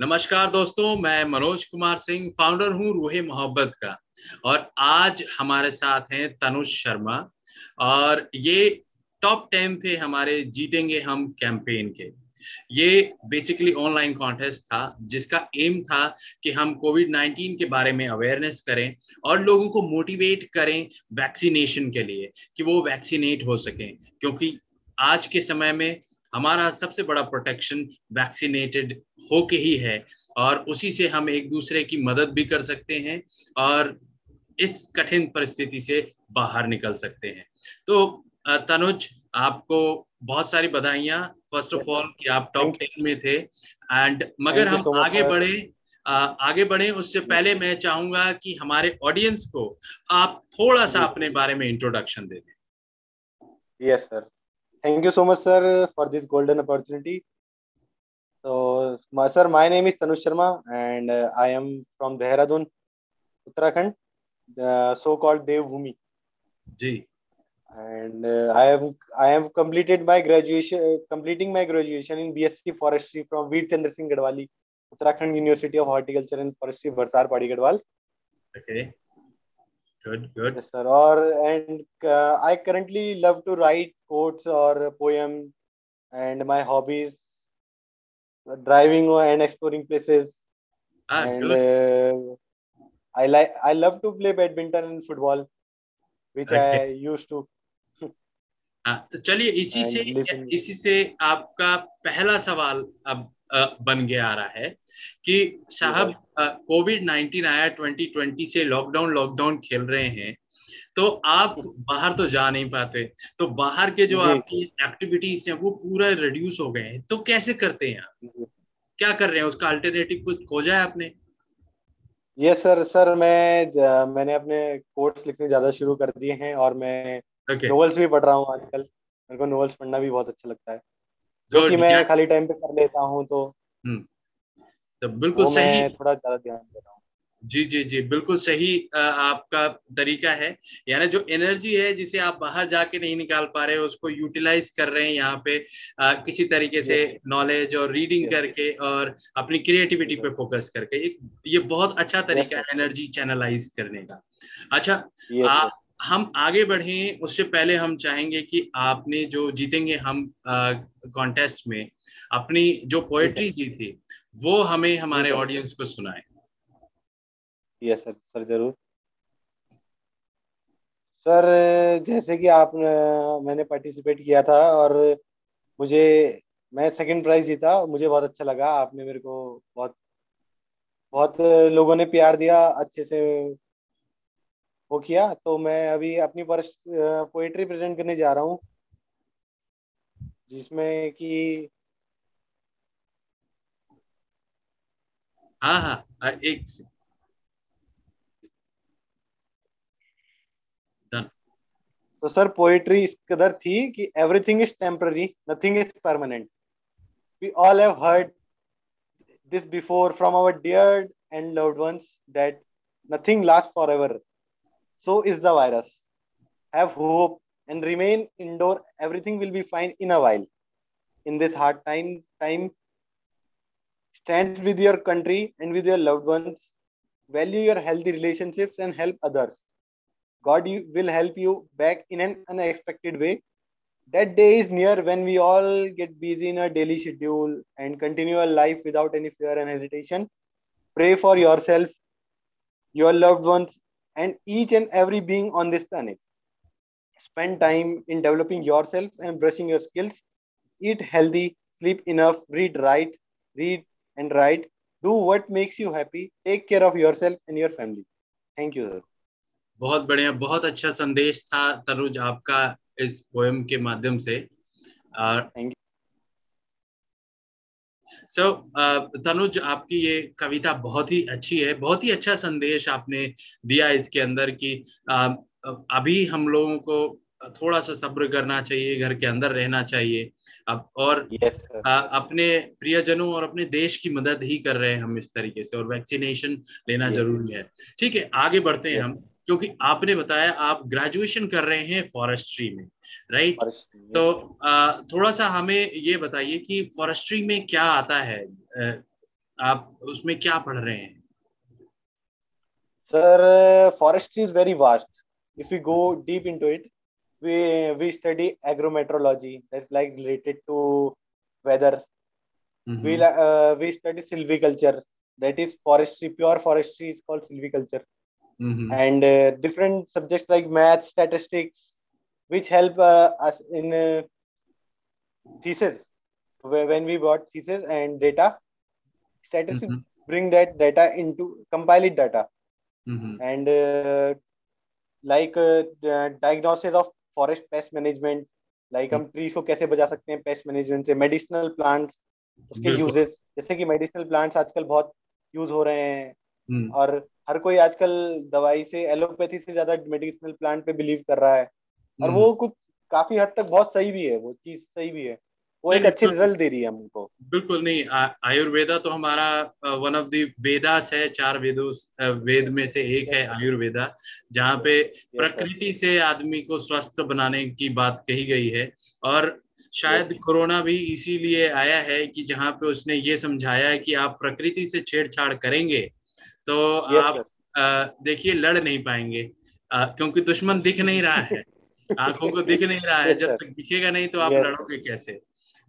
नमस्कार दोस्तों, मैं मनोज कुमार सिंह फाउंडर हूँ रूहे मोहब्बत का। और आज हमारे साथ हैं तनुज शर्मा। और ये टॉप टेन थे हमारे, जीतेंगे हम कैंपेन के। ये बेसिकली ऑनलाइन कॉन्टेस्ट था, जिसका एम था कि हम कोविड 19 के बारे में अवेयरनेस करें और लोगों को मोटिवेट करें वैक्सीनेशन के लिए, कि वो वैक्सीनेट हो सकें। क्योंकि आज के समय में हमारा सबसे बड़ा प्रोटेक्शन वैक्सीनेटेड होके ही है और उसी से हम एक दूसरे की मदद भी कर सकते हैं और इस कठिन परिस्थिति से बाहर निकल सकते हैं। तो तनुज आपको बहुत सारी बधाइयाँ। फ़र्स्ट ऑफ़ ऑल कि आप टॉप टेन में थे एंड मगर हम so आगे बढ़े आगे बढ़े उससे पहले मैं चाहूँगा कि हमारे ऑडियंस को आप थोड़ा सा अपने बारे में इंट्रोडक्शन दे दें। Yes sir thank you so much sir for this golden opportunity तो sir my name is Tanuj Sharma and I am from Dehradun Uttarakhand so called Devbhoomi ji. And I am I have completed my graduation completing my graduation in BSc forestry from Veer Chandra Singh Garhwali Uttarakhand university of horticulture and forestry Bharsar Pauri Garhwal okay. Good, good. Yes, sir. Or and uh, I currently love to write quotes or poems, and my hobbies driving and exploring places. Ah, and good. Uh, I like I love to play badminton and football, which okay. I used to. हाँ तो चलिए इसी से इसी से आपका पहला सवाल अब बन गया आ रहा है कि साहब कोविड 19 आया 2020 से लॉकडाउन लॉकडाउन खेल रहे हैं तो आप बाहर तो जा नहीं पाते। तो बाहर के जो आपकी एक्टिविटीज़ हैं वो पूरा रिड्यूस हो गए हैं। तो कैसे करते हैं आप? क्या कर रहे हैं? उसका अल्टरनेटिव कुछ खोजा है आपने? ये सर सर मैं मैंने अपने कोर्स लिखने ज़्यादा शुरू कर दिए हैं और मैं okay. नोवेल्स भी पढ़ रहा हूँ आजकल। मेरे को नोवेल्स पढ़ना भी बहुत अच्छा लगता है। जो कि मैं खाली टाइम पे कर लेता हूँ तो हम्म। तो बिल्कुल सही। थोड़ा ज़्यादा ध्यान दे रहा हूँ। जी जी जी बिल्कुल सही आपका तरीका है। यानी जो एनर्जी है जिसे आप बाहर जाके नहीं निकाल पा रहे उसको यूटिलाइज कर रहे हैं यहाँ पे आ, किसी तरीके से नॉलेज और रीडिंग करके और अपनी क्रिएटिविटी पे फोकस करके। एक ये बहुत अच्छा तरीका है एनर्जी चैनलाइज करने का। अच्छा आ, हम आगे बढ़े उससे पहले हम चाहेंगे कि आपने जो जीतेंगे हम कॉन्टेस्ट में अपनी जो पोएट्री की थी वो हमें हमारे ऑडियंस को सुनाए। यस सर सर ज़रूर। सर जैसे कि आप मैंने पार्टिसिपेट किया था और मुझे मैं सेकंड प्राइज जीता मुझे बहुत अच्छा लगा। आपने मेरे को बहुत बहुत लोगों ने प्यार दिया अच्छे से वो किया तो मैं अभी अपनी पोएट्री प्रेजेंट करने जा रहा हूँ। जिसमें कि हाँ हाँ एक तो सर पोएट्री इस कदर थी कि everything is temporary nothing is permanent we all have heard this before from our dear and loved ones that nothing lasts forever. So is the virus. Have hope and remain indoor. Everything will be fine in a while. In this hard time, time stand with your country and with your loved ones. Value your healthy relationships and help others. God will help you back in an unexpected way. That day is near when we all get busy in our daily schedule and continue our life without any fear and hesitation. Pray for yourself, your loved ones, and each and every being on this planet. Spend time in developing yourself and brushing your skills. Eat healthy, sleep enough, read right, read and write. Do what makes you happy. Take care of yourself and your family. Thank you, sir. बहुत बढ़िया बहुत अच्छा संदेश था तनुज आपका इस poem के माध्यम से सो so, तनुज आपकी ये कविता बहुत ही अच्छी है बहुत ही अच्छा संदेश आपने दिया इसके अंदर कि अभी हम लोगों को थोड़ा सा सब्र करना चाहिए घर के अंदर रहना चाहिए अब और yes, आ, अपने प्रियजनों और अपने देश की मदद ही कर रहे हैं हम इस तरीके से और वैक्सीनेशन लेना yes. ज़रूरी है ठीक है आगे बढ़ते हैं yes. हम क्योंकि आपने बताया आप ग्रेजुएशन कर रहे हैं फॉरेस्ट्री में राइट तो थोड़ा सा हमें ये बताइए कि फॉरेस्ट्री में क्या आता है? आप उसमें क्या पढ़ रहे हैं? Sir forestry is very vast if you go deep into it we study agrometeorology like related to weather we we study silviculture that is forestry pure forestry is called silviculture mm-hmm. and uh, different subjects like math statistics which help uh, us in uh, thesis when we got thesis and data statistics mm-hmm. bring that data into compile it data mm-hmm. and uh, like uh, diagnosis of forest pest management like हम trees को कैसे बचा सकते हैं pest management से medicinal plants उसके uses जैसे कि मेडिसिनल प्लांट्स आजकल बहुत यूज़ हो रहे हैं हम्म। और हर कोई आजकल दवाई से एलोपैथी से ज़्यादा मेडिसिनल प्लांट पे बिलीव कर रहा है। और हम्म। वो कुछ काफ़ी हद तक बहुत सही भी है वो चीज़ सही भी है। वो एक अच्छे रिज़ल्ट दे रही है हमको बिल्कुल नहीं आयुर्वेदा तो हमारा वन ऑफ़ द वेदास है चार वेदों वेद में से एक है आयुर्वेदा जहाँ पे प्रकृति से आदमी को स्वस्थ बनाने की बात कही गई है। और शायद कोरोना भी इसीलिए आया है कि जहाँ पे उसने ये समझाया है कि आप प्रकृति से छेड़छाड़ करेंगे तो yes, आप देखिए लड़ नहीं पाएँगे। क्योंकि दुश्मन दिख नहीं रहा है। आँखों को दिख नहीं रहा है। जब तक दिखेगा नहीं तो आप yes. लड़ोगे कैसे?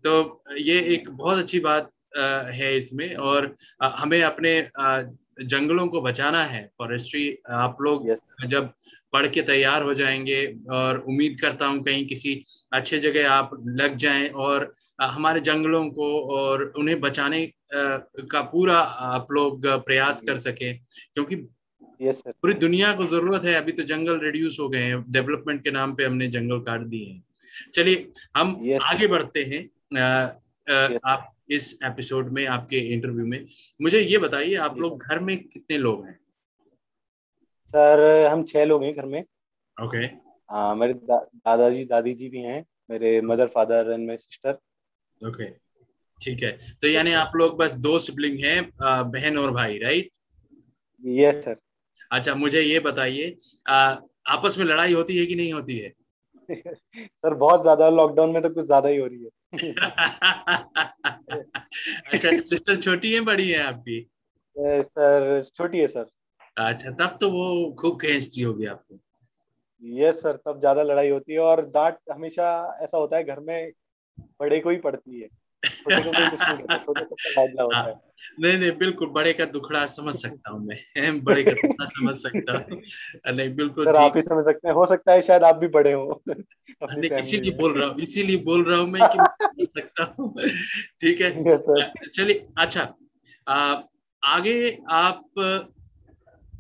तो ये एक बहुत अच्छी बात है इसमें। और हमें अपने जंगलों को बचाना है। फॉरेस्ट्री आप लोग yes. जब पढ़ के तैयार हो जाएँगे और उम्मीद करता हूँ कहीं किसी अच्छे जगह आप लग जाएँ और हमारे जंगलों को और उन्हें बचाने का पूरा आप लोग प्रयास कर सके क्योंकि yes, पूरी दुनिया को ज़रूरत है अभी तो जंगल रिड्यूस हो गए हैं डेवलपमेंट के नाम पे हमने जंगल काट दिए हैं। चलिए हम yes. आगे बढ़ते हैं। आप इस एपिसोड में आपके इंटरव्यू में मुझे ये बताइए आप लोग घर में कितने लोग हैं? सर हम छह लोग हैं घर में। Okay okay. हाँ मेरे दा, दादाजी दादी जी भी हैं मेरे mother father and my sister okay ठीक है। तो यानी आप लोग बस दो सिबलिंग हैं बहन और भाई राइट यस सर अच्छा मुझे ये बताइए आपस में लड़ाई होती है कि नहीं होती है? सर बहुत ज़्यादा लॉकडाउन में तो कुछ ज़्यादा ही हो रही है। अच्छा सिस्टर छोटी है बड़ी है आपकी? सर छोटी है सर अच्छा तब तो वो खूब खींचती होगी आपको। यस सर तब ज़्यादा लड़ाई होती है और डांट हमेशा ऐसा होता है घर में बड़े को ही पड़ती है हाँ, नहीं नहीं बिल्कुल बड़े का दुखड़ा समझ सकता हूँ मैं। बड़े का दुखड़ा समझ सकता हूँ। नहीं बिल्कुल आप ही समझ सकते हैं। हो सकता है शायद आप भी बड़े हो। इसीलिए बोल रहा हूँ इसीलिए बोल रहा हूँ मैं कि समझ सकता हूँ। ठीक है। चलिए अच्छा आगे आप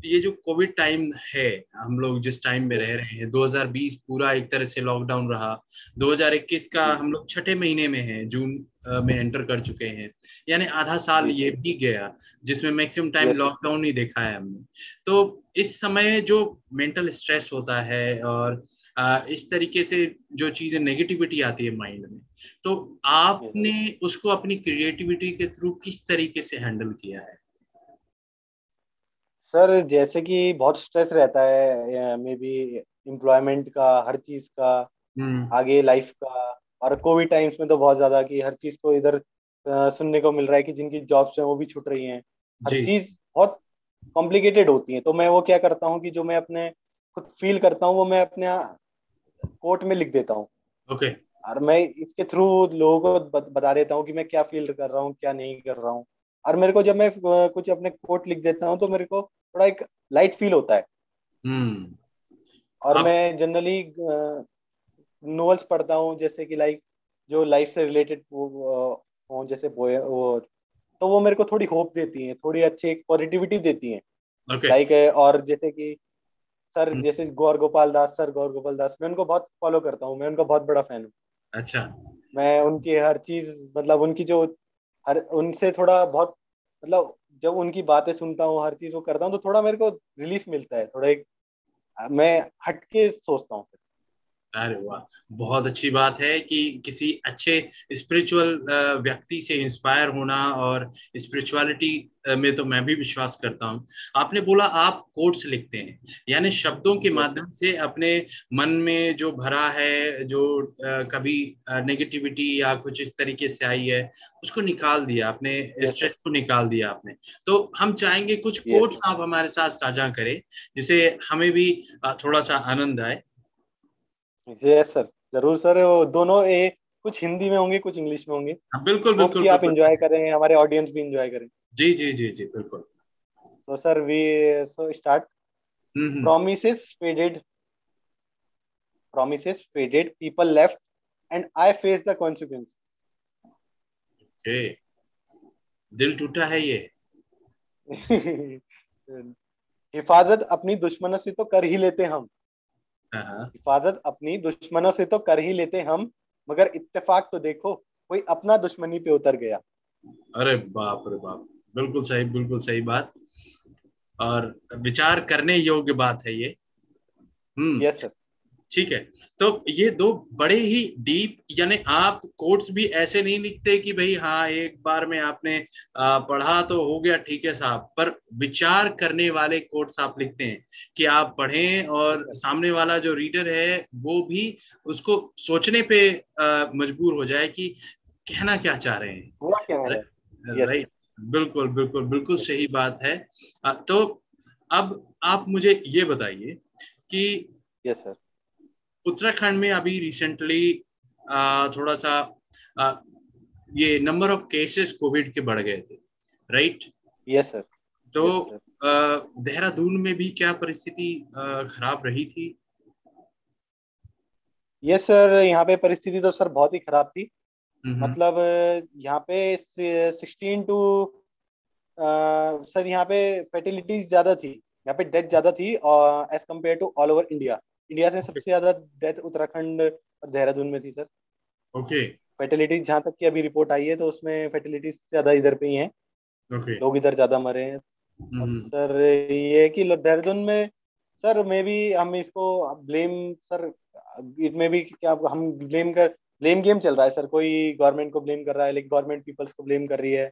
ये जो कोविड टाइम है हम लोग जिस टाइम में रह रहे हैं 2020 पूरा एक तरह से लॉकडाउन रहा 2021 का हम लोग छठे महीने में हैं जून में एंटर कर चुके हैं। यानी आधा साल ये भी गया जिसमें मैक्सिमम टाइम लॉकडाउन ही देखा है हमने। तो इस समय जो मेंटल स्ट्रेस होता है और इस तरीके से जो चीज़ें नेगेटिविटी आती है माइंड में तो आपने उसको अपनी क्रिएटिविटी के थ्रू किस तरीके से हैंडल किया है? सर जैसे कि बहुत स्ट्रेस रहता है मे बी एम्प्लॉयमेंट का हर चीज़ का हम्म। आगे लाइफ का और कोविड टाइम्स में तो बहुत ज़्यादा कि हर चीज़ को इधर सुनने को मिल रहा है कि जिनकी जॉब्स हैं वो भी छूट रही हैं। हर चीज़ बहुत कॉम्प्लिकेटेड होती है। तो मैं वो क्या करता हूँ कि जो मैं अपने खुद फील करता हूँ वो मैं अपने कोर्ट में लिख देता हूँ। ओके। okay. और मैं इसके थ्रू लोगों को बता देता हूँ कि मैं क्या फील कर रहा हूँ क्या नहीं कर रहा हूँ। और मेरे को जब मैं कुछ अपने कोट लिख देता हूँ तो मेरे को थोड़ा एक लाइट फील होता है। hmm. और आप... मैं जनरली नॉवेल्स पढ़ता हूँ जैसे कि लाइक जो लाइफ से रिलेटेड हो जैसे वो तो वो मेरे को थोड़ी होप देती हैं थोड़ी अच्छी एक पॉजिटिविटी देती हैं okay. लाइक और जैसे कि सर. जैसे गौर गोपाल दास सर गौर गोपाल दास मैं उनको बहुत फॉलो करता हूँ मैं उनका बहुत बड़ा फ़ैन हूँ अच्छा मैं उनकी हर चीज़ मतलब उनकी जो हर उनसे थोड़ा बहुत मतलब जब उनकी बातें सुनता हूँ हर चीज़ वो करता हूँ तो थोड़ा मेरे को रिलीफ मिलता है थोड़ा एक मैं हटके सोचता हूँ अरे वाह बहुत अच्छी बात है कि किसी अच्छे स्पिरिचुअल व्यक्ति से इंस्पायर होना और स्पिरिचुअलिटी में तो मैं भी विश्वास करता हूँ। आपने बोला आप कोट्स लिखते हैं यानी शब्दों के माध्यम से अपने मन में जो भरा है जो कभी नेगेटिविटी या कुछ इस तरीके से आई है उसको निकाल दिया आपने स्ट्रेस को निकाल दिया आपने। तो हम चाहेंगे कुछ कोट्स आप हमारे साथ साझा करें जिसे हमें भी थोड़ा सा आनंद आए। यस सर ज़रूर सर वो दोनों ए कुछ हिंदी में होंगे कुछ इंग्लिश में होंगे। हाँ, बिल्कुल बिल्कुल आप एंजॉय करें हमारे ऑडियंस भी एंजॉय करें। जी जी जी जी बिल्कुल। So sir we start. mm-hmm. promises faded. Promises faded. People left. And i faced the consequence okay. दिल टूटा है ये। हिफाजत अपनी दुश्मनों से तो कर ही लेते हम। हिफाजत अपनी दुश्मनों से तो कर ही लेते हम मगर इत्तेफाक तो देखो कोई अपना दुश्मनी पे उतर गया। अरे बाप रे बाप बिल्कुल सही बिल्कुल सही बात। और विचार करने योग्य बात है ये। हम्म। यस सर ठीक है? तो ये दो बड़े ही डीप यानी आप कोट्स भी ऐसे नहीं लिखते कि भाई हाँ एक बार में आपने पढ़ा तो हो गया ठीक है साहब। पर विचार करने वाले कोर्ट्स आप लिखते हैं कि आप पढ़ें और सामने वाला जो रीडर है वो भी उसको सोचने पे मजबूर हो जाए कि कहना क्या चाह रहे हैं। राइट बिल्कुल बिल्कुल बिल्कुल सही बात है। तो अब आप मुझे ये बताइए कि यस सर उत्तराखंड में अभी रिसेंटली थोड़ा सा आ, ये नंबर ऑफ़ केसेस कोविड के बढ़ गए थे राइट यस सर तो देहरादून में भी क्या परिस्थिति खराब रही थी? यस सर यहाँ पे परिस्थिति तो सर बहुत ही खराब थी। मतलब यहाँ पे सिक्सटीन टू सर यहाँ पे फर्टिलिटीज ज़्यादा थी यहाँ पे डेथ ज़्यादा थी as compare to all over India India से सबसे ज़्यादा डेथ उत्तराखंड और देहरादून में थी सर ओके फर्टिलिटी जहाँ तक की अभी रिपोर्ट आई है तो उसमें फर्टिलिटी ज़्यादा इधर पे ही है। Okay. लोग इधर ज़्यादा मरे हैं। हम्म। सर ये कि देहरादून में सर मे भी हम इसको ब्लेम सर इट में भी क्या हम ब्लेम कर ब्लेम गेम चल रहा है सर कोई गवर्नमेंट को ब्लेम कर रहा है लेकिन गवर्नमेंट पीपल्स को ब्लेम कर रही है।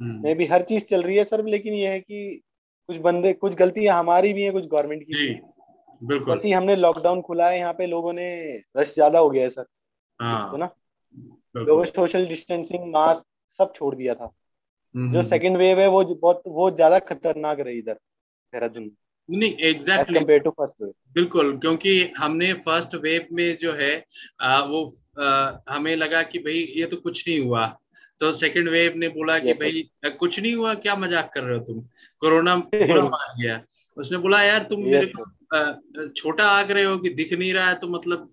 मे हम्म। भी हर चीज़ चल रही है सर लेकिन ये है कि कुछ बंदे कुछ गलतियाँ हमारी भी है कुछ गवर्नमेंट की बिल्कुल। वैसे हमने लॉकडाउन खुला है यहाँ पे लोगों ने रश ज़्यादा हो गया है सर। हाँ। तो ना? लोगों सोशल डिस्टेंसिंग मास्क सब छोड़ दिया था। हम्म, जो सेकंड हम्म, वेव। है वो बहुत वो ज़्यादा खतरनाक रही इधर देहरादून। नहीं exactly exactly. To first wave बिल्कुल क्योंकि हमने फ़र्स्ट वेव में जो है आ, वो आ, हमें लगा कि भाई ये तो कुछ नहीं हुआ। तो सेकंड वेव ने बोला कि भाई कुछ नहीं हुआ क्या मज़ाक कर रहे हो तुम? कोरोना पूरा मार गया। उसने बोला यार तुम मेरे को छोटा आग रहे हो कि दिख नहीं रहा है तो मतलब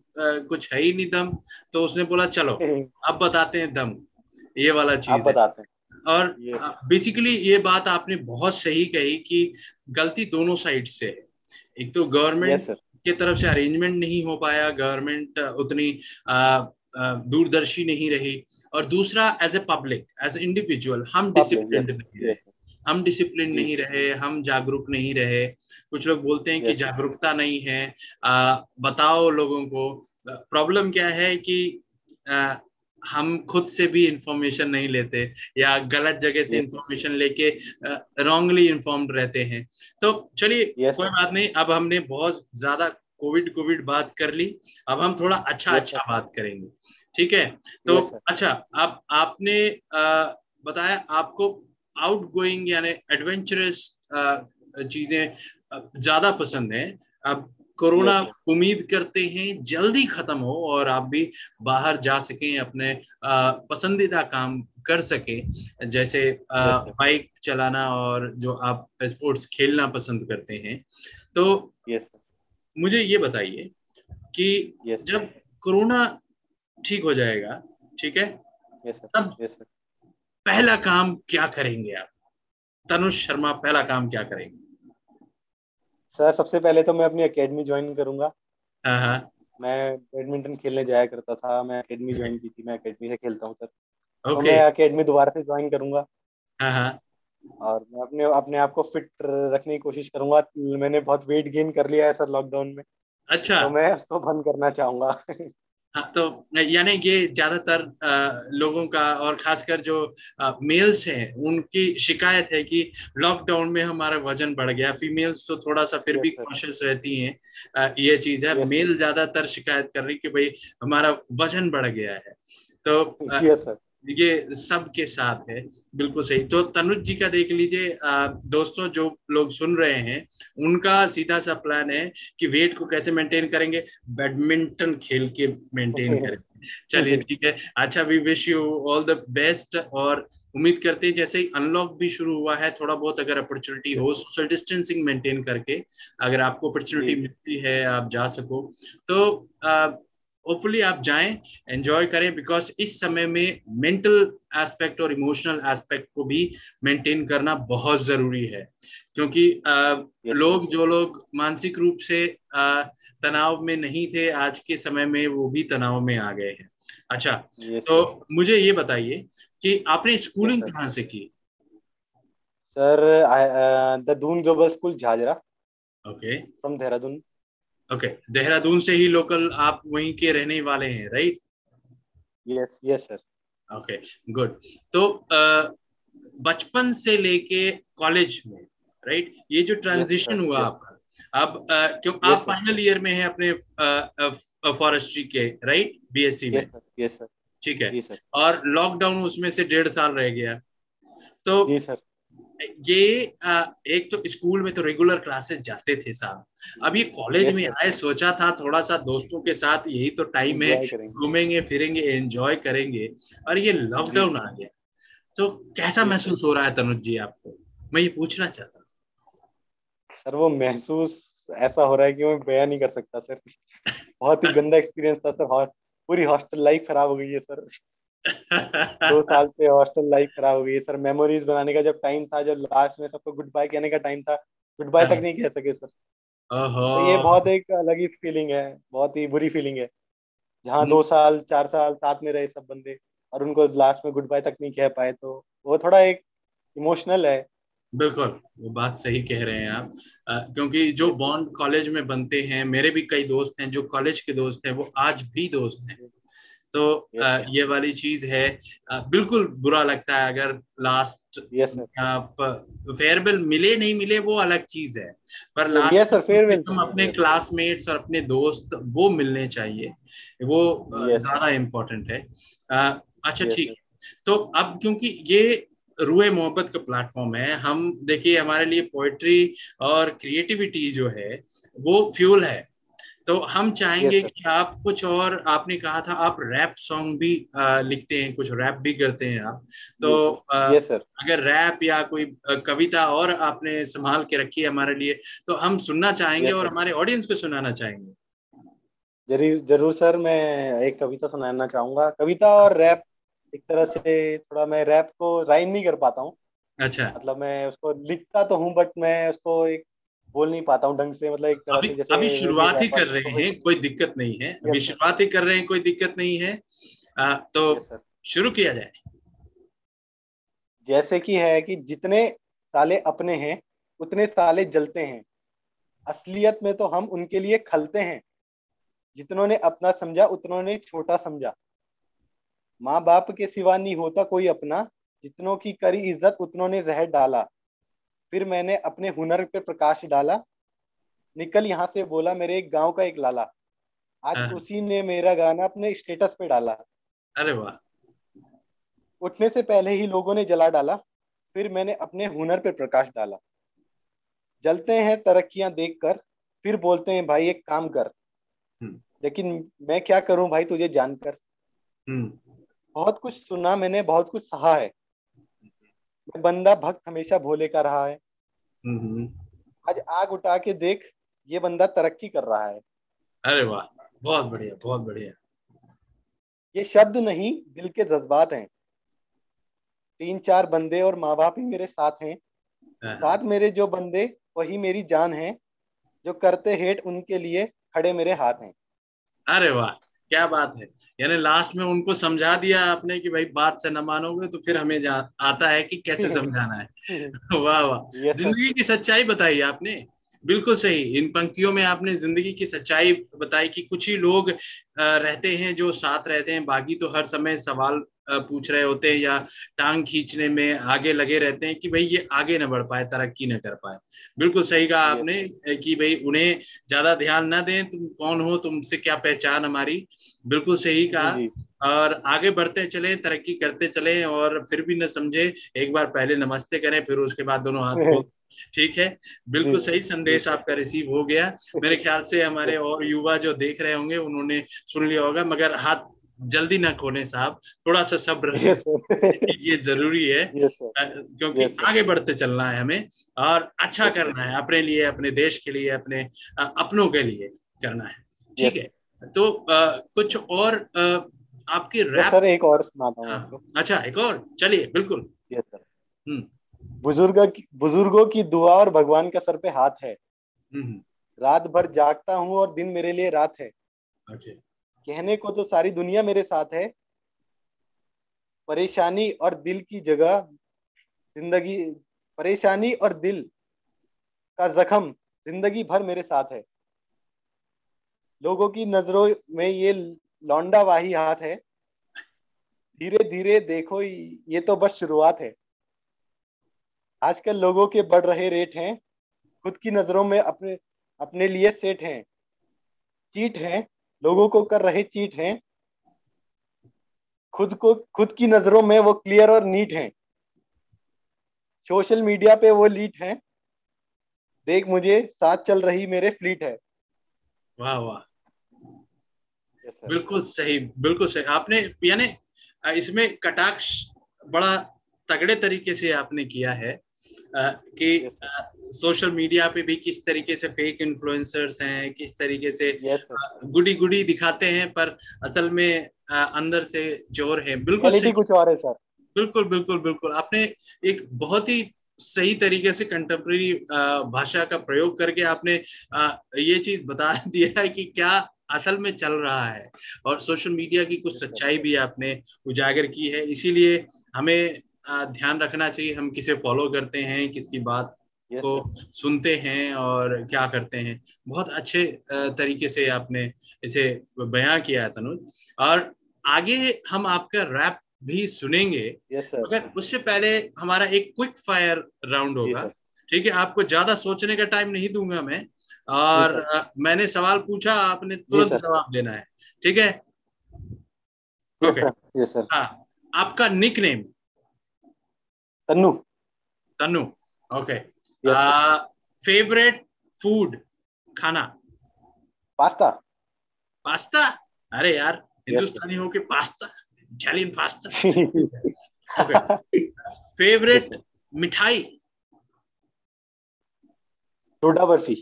कुछ है ही नहीं दम। तो उसने बोला चलो अब बताते हैं दम। ये वाला चीज़ बताते हैं। और बेसिकली ये बात आपने बहुत सही कही कि गलती दोनों साइड से है। एक तो गवर्नमेंट के तरफ़ से अरेंजमेंट नहीं हो पाया गवर्नमेंट उतनी दूरदर्शी नहीं रही। और दूसरा as a public as a individual हम डिसिप्लिन नहीं रहे। हम डिसिप्लिन नहीं रहे हम जागरूक नहीं रहे। कुछ लोग बोलते हैं कि जागरूकता नहीं है। आ, बताओ लोगों को प्रॉब्लम क्या है कि आ, हम खुद से भी इंफॉर्मेशन नहीं लेते या गलत जगह से इंफॉर्मेशन लेके रॉन्गली इन्फॉर्म्ड रहते हैं। तो चलिए कोई बात नहीं अब हमने बहुत ज़्यादा कोविड कोविड बात कर ली। अब हम थोड़ा अच्छा अच्छा बात करेंगे। ठीक है? तो अच्छा अब आपने आ, बताया आपको आउट गोइंग यानी एडवेंचरस चीज़ें ज़्यादा पसंद है। अब कोरोना उम्मीद करते हैं जल्दी खत्म हो और आप भी बाहर जा सकें अपने पसंदीदा काम कर सके। जैसे बाइक चलाना और जो आप स्पोर्ट्स खेलना पसंद करते हैं। तो मुझे ये बताइए कि जब कोरोना ठीक हो जाएगा ठीक है? तब पहला काम क्या करेंगे आप? तनुष शर्मा पहला काम क्या करेंगे? सर सबसे पहले तो मैं अपनी एकेडमी ज्वाइन करूँगा। हाँ, हाँ। मैं बैडमिंटन खेलने जाया करता था मैं एकेडमी ज्वाइन की थी मैं एकेडमी से खेलता हूँ सर। okay. तो मैं एकेडमी दोबारा से ज्वाइन करूँगा। हाँ, और मैं अपने अपने आप को फिट रखने की कोशिश करूँगा। मैंने बहुत वेट गेन कर लिया है सर लॉकडाउन में। अच्छा। तो मैं उसको बंद करना चाहूँगा। हाँ तो यानी ये ज़्यादातर लोगों का और खासकर जो मेल्स हैं उनकी शिकायत है कि लॉकडाउन में हमारा वज़न बढ़ गया। फीमेल्स तो थोड़ा सा फिर भी. कॉन्शियस रहती हैं। ये चीज़ है। मेल ज़्यादातर शिकायत कर रही कि भाई हमारा वज़न बढ़ गया है। तो यस सर ये सबके साथ है बिल्कुल सही। तो तनुज जी का देख लीजिए दोस्तों जो लोग सुन रहे हैं उनका सीधा सा प्लान है कि वेट को कैसे मेंटेन करेंगे? बैडमिंटन खेल के मेंटेन करेंगे। चलिए ठीक है। अच्छा we wish you all the best और उम्मीद करते हैं जैसे ही अनलॉक भी शुरू हुआ है थोड़ा बहुत अगर अपॉर्चुनिटी हो सोशल डिस्टेंसिंग मेंटेन करके अगर आपको अपॉर्चुनिटी मिलती है आप जा सको। तो होपफुली आप जाएँ एंजॉय करें बिकॉज़ इस समय में मेंटल एस्पेक्ट और इमोशनल एस्पेक्ट को भी मेंटेन करना बहुत ज़रूरी है। क्योंकि Yes, लोग जो लोग मानसिक रूप से अ, तनाव में नहीं थे आज के समय में वो भी तनाव में आ गए हैं। अच्छा तो मुझे ये बताइए कि आपने स्कूलिंग कहाँ से की? Sir the Doon global school Jhajhra okay from Dehradun okay Dehradun से ही लोकल आप वहीं के रहने वाले हैं right yes yes sir okay good तो बचपन से लेके कॉलेज में राइट ये जो ट्रांजिशन sir, हुआ yes. आपका अब क्यों Yes, आप फाइनल ईयर में हैं अपने फॉरेस्ट्री के राइट बीएससी में। यस सर ठीक है। और लॉकडाउन उसमें से डेढ़ साल रह गया। तो जी सर ये एक तो स्कूल में तो रेगुलर क्लासेस जाते थे साहब। अब ये कॉलेज में आए सोचा था थोड़ा सा दोस्तों के साथ यही तो टाइम है घूमेंगे फिरेंगे एंजॉय करेंगे और ये लॉकडाउन आ गया। तो कैसा महसूस हो रहा है तनुज जी आपको? मैं ये पूछना चाहता हूँ। सर वो महसूस ऐसा हो रहा है कि मैं बयान नहीं कर सकता सर बहुत ही गंदा एक्सपीरियंस था सर पूरी हॉस्टल लाइफ खराब हो गई है सर दो साल से हॉस्टल लाइफ खराब हो गई सर मेमोरीज बनाने का जब टाइम था जब लास्ट में सबको गुड बाय कहने का टाइम था गुड बाय हाँ। तक नहीं कह सके सर तो ये बहुत एक अलग ही फीलिंग है बहुत ही बुरी फीलिंग है जहाँ हम्म। दो साल चार साल साथ में रहे सब बंदे और उनको लास्ट में गुड बाय तक नहीं कह पाए तो वो थोड़ा एक इमोशनल है। बिल्कुल वो बात सही कह रहे हैं आप। अ, क्योंकि जो बॉन्ड कॉलेज में बनते हैं मेरे भी कई दोस्त हैं जो कॉलेज के दोस्त हैं वो आज भी दोस्त हैं। तो Yes, ये वाली चीज़ है। बिल्कुल बुरा लगता है अगर लास्ट आप फेयरवेल मिले नहीं मिले वो अलग चीज़ है। पर लास्ट sir, farewell. हम अपने क्लासमेट्स और अपने दोस्त वो मिलने चाहिए। वो Yes, ज़्यादा इम्पोर्टेंट है। अच्छा ठीक। है तो अब क्योंकि ये रूए मोहब्बत का प्लेटफॉर्म है हम देखिए हमारे लिए पोएट्री और क्रिएटिविटी जो है वो फ्यूल है। तो हम चाहेंगे Yes, कि आप कुछ और आपने कहा था आप रैप सॉन्ग भी अ, लिखते हैं कुछ रैप भी करते हैं आप। तो यस सर अगर रैप या कोई कविता और आपने संभाल के रखी है हमारे लिए तो हम सुनना चाहेंगे Yes, और हमारे ऑडियंस को सुनाना चाहेंगे। ज़रूर ज़रूर सर मैं एक कविता सुनाना चाहूँगा। कविता और रैप एक तरह से थोड़ा मैं रैप को राइम नहीं कर पाता हूँ। अच्छा। मतलब मैं उसको लिखता तो हूँ बट मैं उसको एक बोल नहीं पाता हूँ ढंग से मतलब एक तरह अभी से जैसे अभी शुरुआत ही कर रहे हैं कोई दिक्कत नहीं है। अभी शुरुआत ही कर रहे हैं कोई दिक्कत नहीं है। तो शुरू किया जाए। जैसे कि है कि जितने साले अपने हैं उतने साले जलते हैं। असलियत में तो हम उनके लिए खलते हैं। जितनों ने अपना समझा उतनों ने छोटा समझा। माँ बाप के सिवा नहीं होता कोई अपना। जितनों की करी इज़्ज़त उतनों ने जहर डाला। फिर मैंने अपने हुनर पे प्रकाश डाला। निकल यहाँ से बोला मेरे एक गाँव का एक लाला। आज हाँ। उसी ने मेरा गाना अपने स्टेटस पे डाला। अरे वाह। उठने से पहले ही लोगों ने जला डाला। फिर मैंने अपने हुनर पे प्रकाश डाला। जलते हैं तरक्कियाँ देखकर फिर बोलते हैं भाई एक काम कर। हम्म। लेकिन मैं क्या करूँ भाई तुझे जानकर? हम्म। बहुत कुछ सुना मैंने बहुत कुछ सहा है। बंदा भक्त हमेशा भोले का रहा है। आज आग उठा के देख ये बंदा तरक्की कर रहा है। अरे वाह बहुत बढ़िया बहुत बढ़िया। ये शब्द नहीं दिल के जज्बात हैं। तीन चार बंदे और माँ बाप ही मेरे साथ हैं हाँ, साथ मेरे जो बंदे वही मेरी जान है। जो करते हेट उनके लिए खड़े मेरे हाथ हैं। अरे वाह क्या बात है? यानी लास्ट में उनको समझा दिया आपने कि भाई बात से न मानोगे तो फिर हमें जा, आता है कि कैसे समझाना है। वाह वाह। ज़िंदगी की सच्चाई बताई आपने। बिल्कुल सही। इन पंक्तियों में आपने ज़िंदगी की सच्चाई बताई कि कुछ ही लोग रहते हैं जो साथ रहते हैं बाकी तो हर समय सवाल पूछ रहे होते हैं या टांग खींचने में आगे लगे रहते हैं कि भाई ये आगे न बढ़ पाए तरक्की ना कर पाए। बिल्कुल सही कहा आपने कि भाई उन्हें ज़्यादा ध्यान ना दें तुम कौन हो तुमसे क्या पहचान हमारी। बिल्कुल सही कहा। और आगे बढ़ते चले तरक्की करते चले और फिर भी न समझे एक बार पहले नमस्ते करें फिर उसके बाद दोनों हाथ को ठीक है? बिल्कुल सही संदेश आपका रिसीव हो गया। मेरे ख्याल से हमारे और युवा जो देख रहे होंगे उन्होंने सुन लिया होगा मगर हाथ जल्दी ना खोने साहब। थोड़ा सा सब्र ये ज़रूरी है क्योंकि आगे बढ़ते चलना है हमें और अच्छा करना है अपने लिए अपने देश के लिए अपने अपनों के लिए करना है। ठीक है? तो आ, कुछ और आ, आपकी रैप सर एक और सुनाता हूँ हाँ, अच्छा एक और? चलिए बिल्कुल। Yes sir hmm. बुज़ुर्ग बुज़ुर्गों की दुआ और भगवान का सर पे हाथ है। हम्म, हम्म। रात भर जागता हूँ और दिन मेरे लिए रात है। Okay. कहने को तो सारी दुनिया मेरे साथ है। परेशानी और दिल की जगह ज़िंदगी परेशानी और दिल का जख्म ज़िंदगी भर मेरे साथ है। लोगों की नज़रों में ये लौंडा वाही हाथ है। धीरे धीरे देखो ये तो बस शुरुआत है। आजकल लोगों के बढ़ रहे रेट हैं खुद की नज़रों में अपने अपने लिए सेट हैं चीट हैं लोगों को कर रहे चीट हैं खुद को खुद की नज़रों में वो क्लियर और नीट हैं। सोशल मीडिया पे वो लीट हैं। देख मुझे साथ चल रही मेरे फ्लीट है। वाह वाह। बिल्कुल सही बिल्कुल सही। आपने यानी इसमें कटाक्ष बड़ा तगड़े तरीके से आपने किया है। कि सोशल मीडिया पे भी किस तरीके से फेक इन्फ्लुएंसर्स हैं किस तरीके से गुडी गुडी दिखाते हैं पर असल में अंदर से ज़ोर है। बिल्कुल कुछ और है सर बिल्कुल बिल्कुल बिल्कुल। आपने एक बहुत ही सही तरीके से कंटेम्प्रेरी भाषा का प्रयोग करके आपने ये चीज़ बता दिया है कि क्या असल में चल रहा है। और सोशल मीडिया की कुछ सच्चाई भी आपने उजागर की है। इसीलिए हमें ध्यान रखना चाहिए हम किसे फॉलो करते हैं किसकी बात yes, को सुनते हैं और क्या करते हैं। बहुत अच्छे तरीके से आपने इसे बयां किया है तनुज। और आगे हम आपका रैप भी सुनेंगे। Yes, मगर उससे पहले हमारा एक क्विक फायर राउंड होगा। ठीक है आपको ज़्यादा सोचने का टाइम नहीं दूँगा मैं। और मैंने सवाल पूछा आपने तुरंत जवाब देना है। ठीक है? Okay okay. हाँ आपका nickname Tannu. Tannu okay favourite food खाना? पास्ता। पास्ता? अरे यार हिंदुस्तानी हो के पास्ता इटालियन पास्ता। फेवरेट मिठाई? डोडा बर्फ़ी।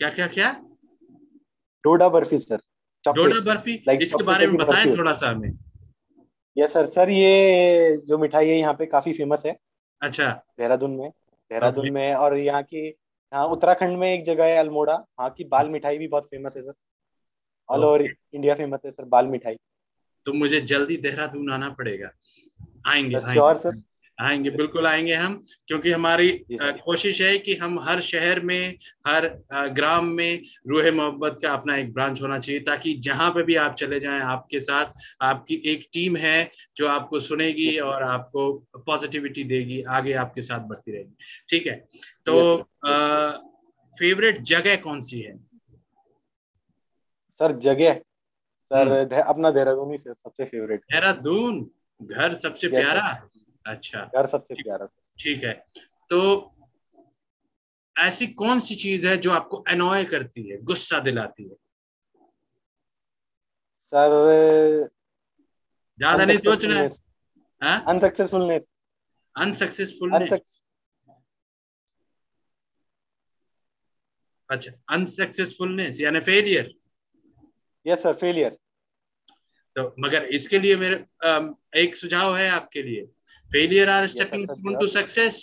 क्या क्या क्या? डोडा बर्फ़ी सर डोडा बर्फ़ी like इसके बारे में बताएँ थोड़ा सा हमें। यस सर सर ये जो मिठाई है यहाँ पे काफ़ी फ़ेमस है। अच्छा। देहरादून में देहरादून में और यहाँ की हाँ उत्तराखंड में एक जगह है अल्मोड़ा वहाँ की बाल मिठाई भी बहुत फ़ेमस है sir. All over India famous है सर बाल मिठाई। तो मुझे जल्दी देहरादून आना पड़ेगा। आएँगे श्योर सर आएँगे बिल्कुल आएँगे हम क्योंकि हमारी कोशिश है कि हम हर शहर में हर ग्राम में रूह मोहब्बत का अपना एक ब्रांच होना चाहिए ताकि जहाँ पे भी आप चले जाएँ आपके साथ आपकी एक टीम है जो आपको सुनेगी और आपको पॉजिटिविटी देगी आगे आपके साथ बढ़ती रहेगी। ठीक है? तो आ, फेवरेट जगह कौन सी है? सर जगह? सर हम्म। अपना देहरादून ही सबसे फेवरेट। देहरादून? घर सबसे प्यारा? अच्छा। घर सबसे प्यारा ठीक है। तो ऐसी कौन सी चीज़ है जो आपको अनॉय करती है गुस्सा दिलाती है? सर ज़्यादा नहीं सोचना है? अनसक्सेसफुलनेस अनसक्सेसफुलनेस अच्छा अनसक्सेसफुलनेस यानी फेलियर यस सर फेलियर तो मगर इसके लिए मेरे एक सुझाव है आपके लिए। Failure are stepping stepping stone to success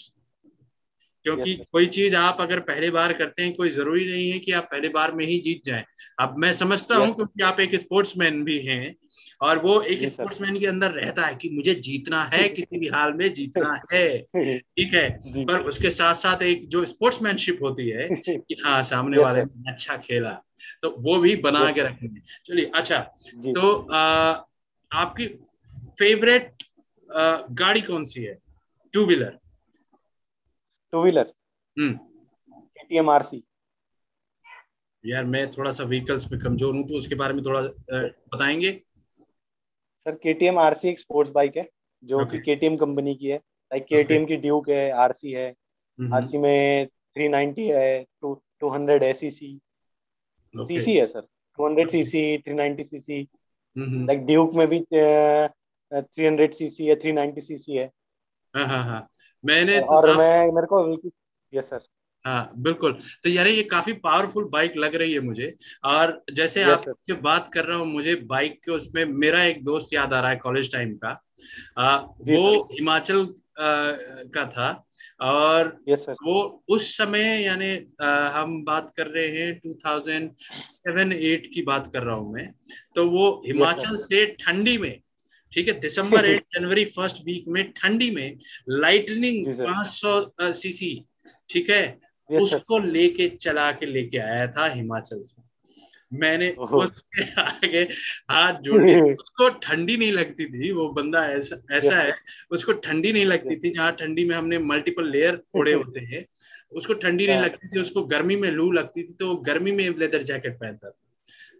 क्योंकि कोई चीज़ आप अगर पहली बार करते हैं कोई ज़रूरी नहीं है कि आप पहले बार में ही जीत जाएँ। अब मैं समझता हूँ क्योंकि आप एक स्पोर्ट्समैन भी हैं और वो एक. स्पोर्ट्समैन के अंदर रहता है कि मुझे जीतना है किसी भी हाल में जीतना है। ठीक है? पर उसके साथ साथ एक जो स्पोर्ट्समैनशिप होती है कि हाँ सामने वाले ने अच्छा खेला। तो वो भी बना के रखेंगे। चलिए अच्छा तो आ, आपकी फेवरेट आ, गाड़ी कौन सी है? Two wheeler two wheeler hmm KTM RC यार मैं थोड़ा सा व्हीकल्स में कमज़ोर हूँ तो उसके बारे में थोड़ा बताएँगे? सर केटीएम आरसी एक स्पोर्ट्स बाइक है जो okay. कि Okay. केटीएम कंपनी की है। लाइक केटीएम की ड्यूक है आरसी है हम्म, आरसी में 390 है टू टू हंड्रेड है सीसी है sir 200 CC 390 CC like Duke में भी थ्री हंड्रेड सीसी है 390 सीसी है. हाँ हाँ हाँ. मैंने तो और साहब- मैं मेरे को यस सर हाँ बिल्कुल. तो यार ये काफ़ी पावरफुल बाइक लग रही है मुझे. और जैसे Yes, आप जो बात कर रहा हूँ मुझे बाइक के उसमें मेरा एक दोस्त याद आ रहा है कॉलेज टाइम का। आ, वो हिमाचल का था। और सर वो उस समय यानी हम बात कर रहे हैं 2007-8 की बात कर रहा हूँ मैं। तो वो हिमाचल yes, से ठंडी में ठीक है दिसंबर एट जनवरी फ़र्स्ट वीक में ठंडी में लाइटनिंग जी, सर। 500 सीसी ठीक है सर उसको लेके चला के लेके आया था हिमाचल से। मैंने उसके आगे हाथ जोड़े उसको ठंडी नहीं लगती थी वो बंदा ऐसा ऐसा है उसको ठंडी नहीं लगती थी जहाँ ठंडी में हमने मल्टीपल लेयर ओढ़े होते हैं उसको ठंडी नहीं हाँ। लगती थी उसको गर्मी में लू लगती थी तो वो गर्मी में लेदर जैकेट पहनता था।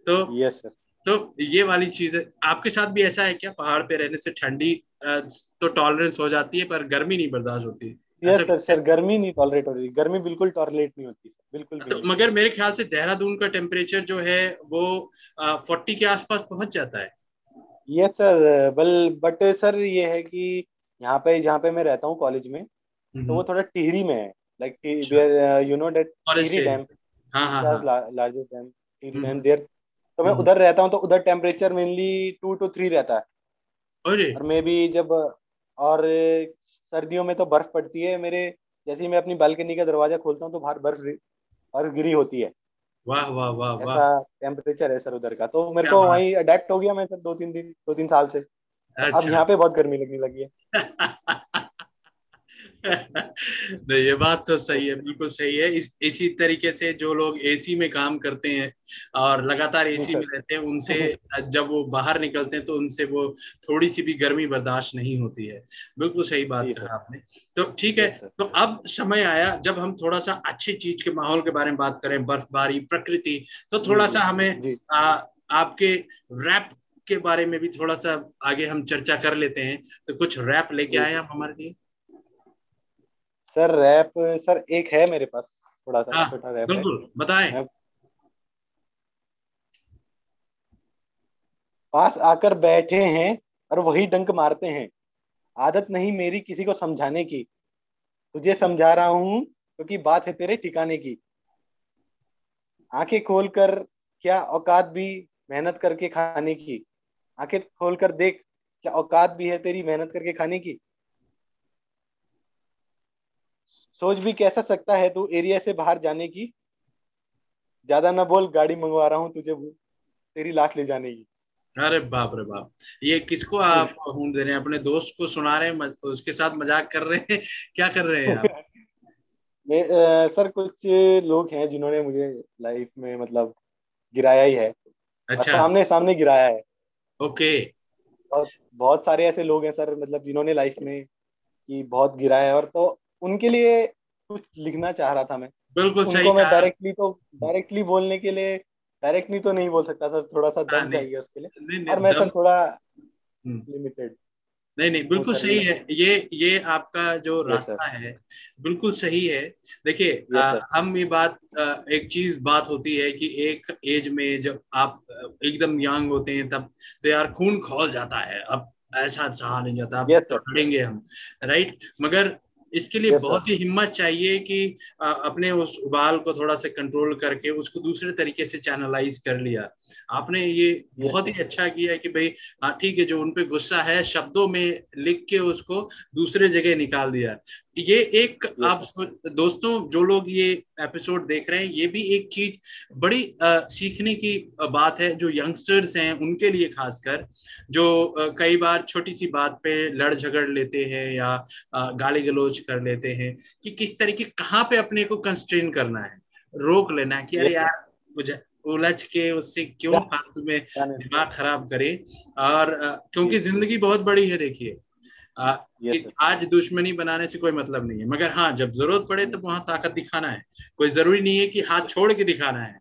तो यस सर तो ये वाली चीज़ है। आपके साथ भी ऐसा है क्या? पहाड़ पे रहने से ठंडी तो टॉलरेंस हो जाती है पर गर्मी नहीं बर्दाश्त होती? यस सर सर गर्मी नहीं टॉलरेट हो रही गर्मी बिल्कुल टॉलरेट नहीं होती सर बिल्कुल तो मगर मेरे ख्याल से देहरादून का टेम्परेचर जो है वो फोर्टी के आसपास पहुँच जाता है। यस सर बल बट सर ये है कि यहाँ पे जहाँ पे मैं रहता हूँ कॉलेज में तो वो थोड़ा टिहरी में है। Like. You know forest Tehri dam largest dam Tehri hmm. Dam there तो मैं हम्म। उधर रहता हूँ तो उधर temperature mainly two two three रहता है। और मैं भी जब और सर्दियों में तो बर्फ़ पड़ती है। मेरे जैसे ही मैं अपनी बालकनी का दरवाज़ा खोलता हूँ तो बाहर बर्फ़ बर्फ़ गिरी होती है। वाह वाह वाह वाह। ऐसा टेम्परेचर है सर उधर का। तो मेरे को वही अडेप्ट हो गया मैं सर दो तीन दिन दो तीन साल से। अब अच्छा। यहाँ पे बहुत गर्मी लगने लगी है। नहीं ये बात तो सही है बिल्कुल सही है। इस इसी तरीके से जो लोग एसी में काम करते हैं और लगातार एसी में रहते हैं उनसे जब वो बाहर निकलते हैं तो उनसे वो थोड़ी सी भी गर्मी बर्दाश्त नहीं होती है। बिल्कुल सही बात कहा आपने। तो ठीक है तो अब समय आया जब हम थोड़ा सा अच्छी चीज़ के माहौल के बारे में बात करें बर्फबारी प्रकृति तो थोड़ा सा हमें आ, आपके रैप के बारे में भी थोड़ा सा आगे हम चर्चा कर लेते हैं। तो कुछ रैप लेके आए हम हमारे लिए? सर रैप सर एक है मेरे पास थोड़ा सा हाँ, छोटा रैप है। बिल्कुल बताएँ। पास आकर बैठे हैं और वही डंक मारते हैं। आदत नहीं मेरी किसी को समझाने की। तुझे समझा रहा हूँ क्योंकि तो बात है तेरे ठिकाने की। आँखें खोलकर क्या औकात भी मेहनत करके खाने की? आँखें खोलकर देख क्या औकात भी है तेरी मेहनत करके खाने की? सोच भी कैसा सकता है तू एरिया से बाहर जाने की? ज़्यादा ना बोल गाड़ी मंगवा रहा हूँ तुझे तेरी लाश ले जाने की। अरे बाप रे बाप। ये किसको आप हूँ दे रहे हैं? अपने दोस्त को सुना रहे हैं उसके साथ मज़ाक कर रहे हैं? क्या कर रहे हैं आप? मैं सर कुछ लोग हैं जिन्होंने मुझे लाइफ में मतलब गिराया ही है। अच्छा। सामने सामने गिराया है। ओके। और बहुत सारे ऐसे लोग हैं सर मतलब जिन्होंने लाइफ में कि बहुत गिराया है। और तो उनके लिए कुछ लिखना चाह रहा था मैं। बिल्कुल सही उनको मैं डायरेक्टली तो डायरेक्टली बोलने के लिए डायरेक्टली तो नहीं बोल सकता सर थोड़ा सा हाँ, दम चाहिए उसके लिए। नहीं और मैं सर थोड़ा हम्म। लिमिटेड नहीं नहीं बिल्कुल सही है। ये ये आपका जो रास्ता है बिल्कुल सही है। देखिए हम ये बात आ, एक चीज़ बात होती है कि एक एज में जब आप एकदम यंग होते हैं तब तो यार खून खोल जाता है। अब ऐसा सहा नहीं जाता। अब तो लड़ेंगे हम राइट मगर इसके लिए Yes, बहुत ही हिम्मत चाहिए कि आ, अपने उस उबाल को थोड़ा सा कंट्रोल करके उसको दूसरे तरीके से चैनलाइज कर लिया। आपने ये बहुत ही अच्छा किया कि भाई हाँ ठीक है जो उनपे गुस्सा है शब्दों में लिख के उसको दूसरे जगह निकाल दिया। ये एक आप दोस्तों जो लोग ये एपिसोड देख रहे हैं ये भी एक चीज़ बड़ी आ, सीखने की बात है जो यंगस्टर्स हैं उनके लिए खासकर जो आ, कई बार छोटी सी बात पे लड़ झगड़ लेते हैं या आ, गाली गलोच कर लेते हैं कि किस तरीके कहाँ पे अपने को कंस्ट्रेन करना है रोक लेना है कि अरे यार मुझे उलझ के उससे क्यों फालतू में दिमाग खराब करे? और क्योंकि ज़िंदगी बहुत बड़ी है देखिए आज दुश्मनी बनाने से कोई मतलब नहीं है। मगर हाँ जब ज़रूरत पड़े तब वहाँ ताकत दिखाना है। कोई ज़रूरी नहीं है कि हाथ छोड़ के दिखाना है।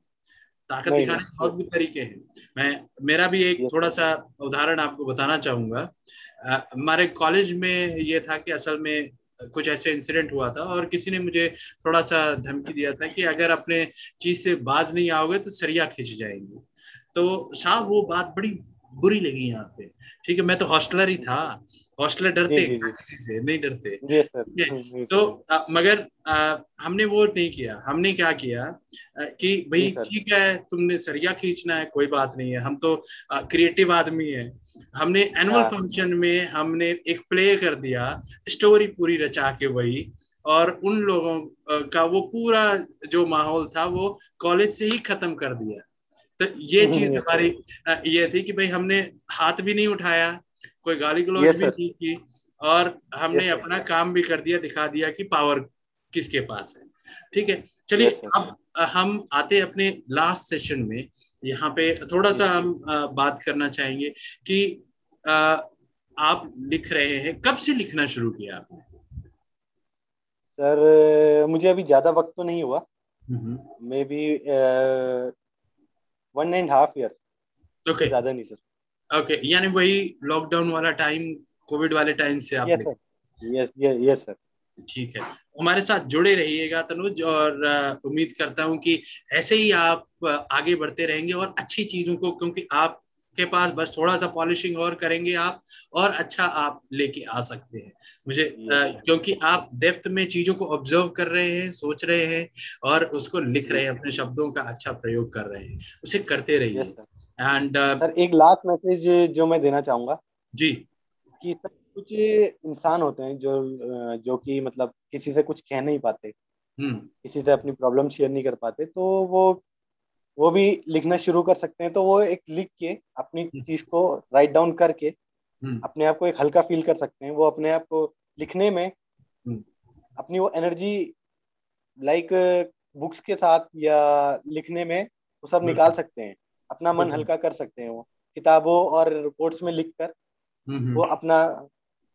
ताकत दिखाने के बहुत भी तरीके हैं। मैं मेरा भी एक थोड़ा सा उदाहरण आपको बताना चाहूँगा। हमारे कॉलेज में ये था कि असल में कुछ ऐसे इंसिडेंट हुआ था और किसी ने मुझे थोड़ा सा धमकी दिया था कि अगर अपने चीज़ से बाज नहीं आओगे तो सरिया खींच जाएँगे। तो साहब वो बात बड़ी बुरी लगी यहाँ पे। ठीक है मैं तो हॉस्टलर ही था। हॉस्टलर डरते किसी से नहीं डरते। तो आ, मगर आ, हमने वो नहीं किया। हमने क्या किया आ, कि भाई ठीक है तुमने सरिया खींचना है कोई बात नहीं है। हम तो क्रिएटिव आदमी है। हमने एनुअल फ़ंक्शन हाँ। में हमने एक प्ले कर दिया स्टोरी पूरी रचा के वही। और उन लोगों का वो पूरा जो माहौल था वो कॉलेज से ही खत्म कर दिया। तो ये चीज़ हमारी ये थी कि भाई हमने हाथ भी नहीं उठाया कोई गाली गलौज भी नहीं की और हमने अपना काम भी कर दिया दिखा दिया कि पावर किसके पास है। ठीक है चलिए अब हम आते अपने लास्ट सेशन में। यहाँ पे थोड़ा सा हम बात करना चाहेंगे कि आप लिख रहे हैं कब से लिखना शुरू किया आपने? सर मुझे अभी ज़्यादा वक्त तो नहीं हुआ। Maybe one and half year okay ज़्यादा नहीं सर ओके यानी वही लॉकडाउन वाला टाइम कोविड वाले टाइम से आप yes sir yes yes sir ठीक है। हमारे साथ जुड़े रहिएगा तनुज और उम्मीद करता हूँ कि ऐसे ही आप आगे बढ़ते रहेंगे और अच्छी चीज़ों को क्योंकि आप के पास बस थोड़ा सा पॉलिशिंग और करेंगे आप और अच्छा आप लेके आ सकते हैं। मुझे आ, क्योंकि आप डेप्थ में चीज़ों को ऑब्ज़र्व कर रहे हैं सोच रहे हैं और उसको लिख रहे हैं अपने शब्दों का अच्छा प्रयोग कर रहे हैं। उसे करते रहिए। एंड सर एक लास्ट मैसेज जो मैं देना चाहूँगा। जी। कि सर कुछ इंसान होते हैं जो जो कि मतलब किसी से कुछ कह नहीं पाते। हम्म। किसी से अपनी प्रॉब्लम शेयर नहीं कर पाते तो वो वो भी लिखना शुरू कर सकते हैं तो वो एक लिख के अपनी हम्म। चीज़ को राइट डाउन करके हम्म। अपने आप को एक हल्का फील कर सकते हैं। वो अपने आप को लिखने में हम्म। अपनी वो एनर्जी लाइक बुक्स के साथ या लिखने में वो सब निकाल सकते हैं। अपना मन हल्का कर सकते हैं वो। किताबों और रिपोर्ट्स में लिख कर वो अपना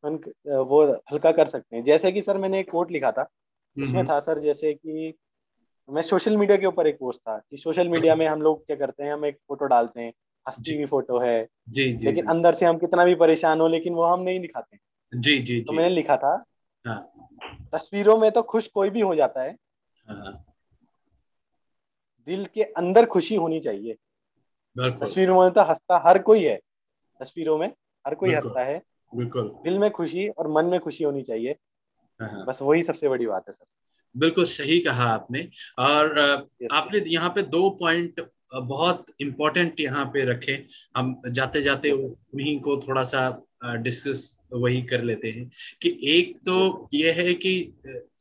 मन वो हल्का कर सकते हैं। जैसे कि सर मैंने एक कोट लिखा था उसमें था सर जैसे कि मैं सोशल मीडिया के ऊपर एक पोस्ट था कि सोशल मीडिया में हम लोग क्या करते हैं हम एक फ़ोटो डालते हैं हंसती हुई फ़ोटो है। जी जी लेकिन जी, अंदर से हम कितना भी परेशान हो लेकिन वो हम नहीं दिखाते जी जी तो मैंने लिखा था हाँ। तस्वीरों में तो खुश कोई भी हो जाता है। हाँ। दिल के अंदर खुशी होनी चाहिए। तस्वीरों में तो हंसता हर कोई है। तस्वीरों में हर कोई हंसता है। बिल्कुल। दिल में खुशी और मन में खुशी होनी चाहिए। हाँ, बस वही सबसे बड़ी बात है सर। बिल्कुल सही कहा आपने। और आपने यहाँ पे दो पॉइंट बहुत इम्पोर्टेंट यहाँ पे रखे। हम जाते जाते उन्हीं को थोड़ा सा डिस्कस वही कर लेते हैं कि एक तो यह है कि